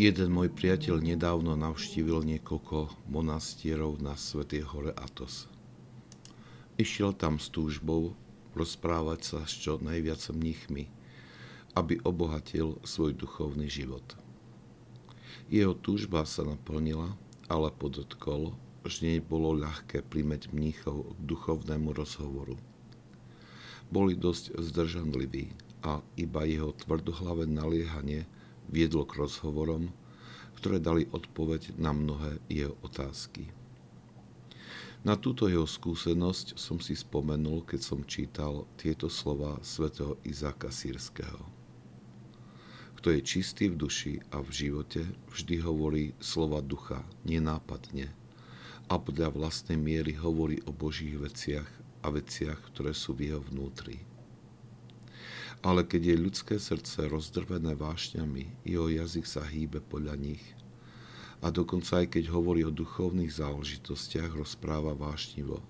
Jeden môj priateľ nedávno navštívil niekoľko monastierov na Svetej hore Atos. Išiel tam s túžbou rozprávať sa s čo najviac mníchmi, aby obohatil svoj duchovný život. Jeho túžba sa naplnila, ale podotkol, že nebolo ľahké primeť mníchov k duchovnému rozhovoru. Boli dosť zdržanliví a iba jeho tvrdohlavé naliehanie – viedlo k rozhovorom, ktoré dali odpoveď na mnohé jeho otázky. Na túto jeho skúsenosť som si spomenul, keď som čítal tieto slova svätého Izáka Sírskeho. Kto je čistý v duši a v živote, vždy hovorí slova ducha, nenápadne a podľa vlastnej miery hovorí o Božích veciach a veciach, ktoré sú v jeho vnútri. Ale keď je ľudské srdce rozdrvené vášňami, jeho jazyk sa hýbe podľa nich. A dokonca aj keď hovorí o duchovných záležitostiach, rozpráva vášnivo.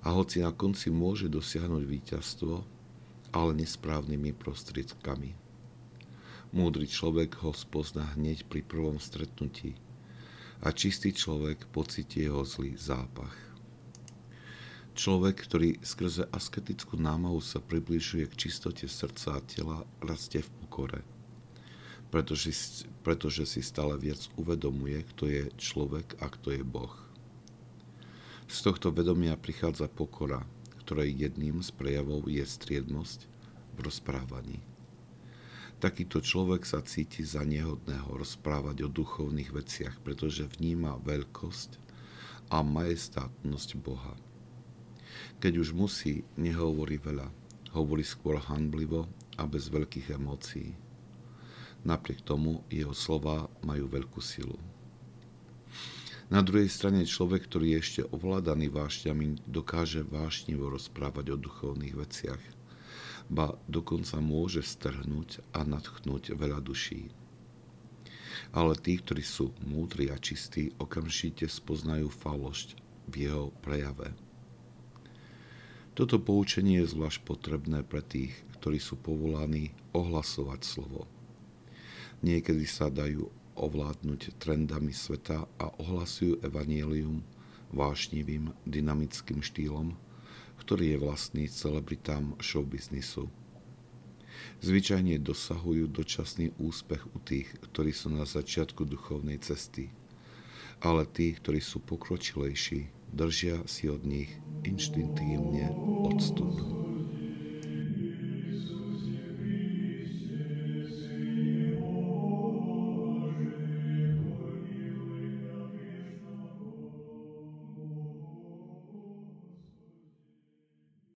A hoci na konci môže dosiahnuť víťazstvo, ale nesprávnymi prostriedkami. Múdry človek ho spozná hneď pri prvom stretnutí a čistý človek pocíti jeho zlý zápach. Človek, ktorý skrze asketickú námahu sa približuje k čistote srdca a tela, rastie v pokore. Pretože, pretože si stále viac uvedomuje, kto je človek a kto je Boh. Z tohto vedomia prichádza pokora, ktorej jedným z prejavov je striednosť v rozprávaní. Takýto človek sa cíti za nehodného rozprávať o duchovných veciach, pretože vníma veľkosť a majestátnosť Boha. Keď už musí, nehovorí veľa. Hovorí skôr handlivo a bez veľkých emócií. Napriek tomu jeho slova majú veľkú silu. Na druhej strane človek, ktorý je ešte ovládaný vášňami, dokáže vášnivo rozprávať o duchovných veciach, ba dokonca môže strhnúť a nadchnúť veľa duší. Ale tí, ktorí sú múdri a čistí, okamžite spoznajú falošť v jeho prejave. Toto poučenie je zvlášť potrebné pre tých, ktorí sú povolaní ohlasovať slovo. Niekedy sa dajú ovládnuť trendami sveta a ohlasujú evanielium vášnivým, dynamickým štýlom, ktorý je vlastný celebritám showbiznisu. Zvyčajne dosahujú dočasný úspech u tých, ktorí sú na začiatku duchovnej cesty, ale tí, ktorí sú pokročilejší, držia si od nich instinktivně odstup.